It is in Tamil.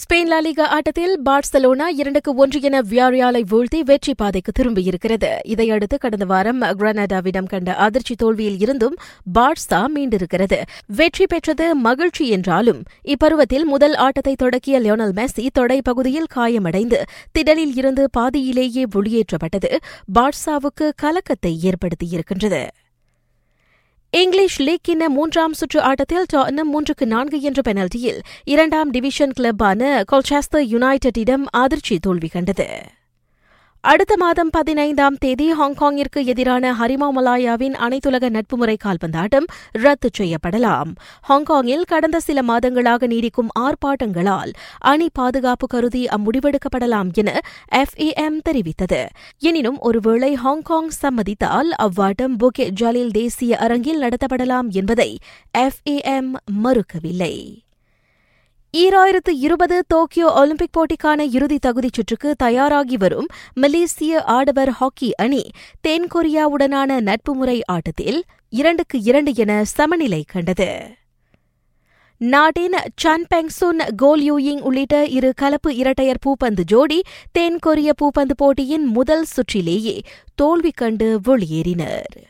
ஸ்பெயின் லாலிகா ஆட்டத்தில் பார்சலோனா இரண்டுக்கு ஒன்று என வியாரியாலை வீழ்த்தி வெற்றி பாதைக்கு திரும்பியிருக்கிறது. இதையடுத்து கடந்த வாரம் கிரனடாவிடம் கண்ட அதிர்ச்சி தோல்வியில் இருந்தும் பார்சா மீண்டிருக்கிறது. வெற்றி பெற்றது மகிழ்ச்சி என்றாலும் இப்பருவத்தில் முதல் ஆட்டத்தை தொடக்கிய லியோனல் மெஸ்ஸி தொடை பகுதியில் காயமடைந்து திடலில் இருந்து பாதியிலேயே வெளியேற்றப்பட்டது. பார்சாவுக்கு கலக்கத்தை ஏற்படுத்தியிருக்கின்றது. இங்கிலீஷ் லீக் கிண்ண மூன்றாம் சுற்று ஆட்டத்தில் டாட்னம் மூன்றுக்கு நான்கு என்ற பெனல்டியில் இரண்டாம் டிவிஷன் கிளப்பான கொல்சாஸ்தர் யுனைடெட்டிடம் அதிர்ச்சி தோல்வி கண்டது. அடுத்த மாதம் பதினைந்தாம் தேதி ஹாங்காங்கிற்கு எதிரான ஹரிமா மலாயாவின் அனைத்துலக நட்புமுறை கால்பந்தாட்டம் ரத்து செய்யப்படலாம். ஹாங்காங்கில் கடந்த சில மாதங்களாக நீடிக்கும் ஆர்ப்பாட்டங்களால் அணி பாதுகாப்பு கருதி அம்முடிவெடுக்கப்படலாம் என எஃப்ஏஎம் தெரிவித்தது. எனினும் ஒருவேளை ஹாங்காங் சம்மதித்தால் அவ்வாட்டம் புகே ஜலீல் தேசிய அரங்கில் நடத்தப்படலாம் என்பதை எஃப்ஏஎம் மறுக்கவில்லை. ஈராயிரத்து இருபது டோக்கியோ ஒலிம்பிக் போட்டிக்கான இறுதி தகுதிச் சுற்றுக்கு தயாராகி வரும் மலேசிய ஆடவர் ஹாக்கி அணி தென்கொரியாவுடனான நட்புமுறை ஆட்டத்தில் இரண்டுக்கு இரண்டு என சமநிலை கண்டது. நாட்டின் சன் பெங்சுன் கோல் யூயிங் உள்ளிட்ட இரு கலப்பு இரட்டையர் பூப்பந்து ஜோடி தென்கொரிய பூப்பந்து போட்டியின் முதல் சுற்றிலேயே தோல்வி கண்டு வெளியேறினர்.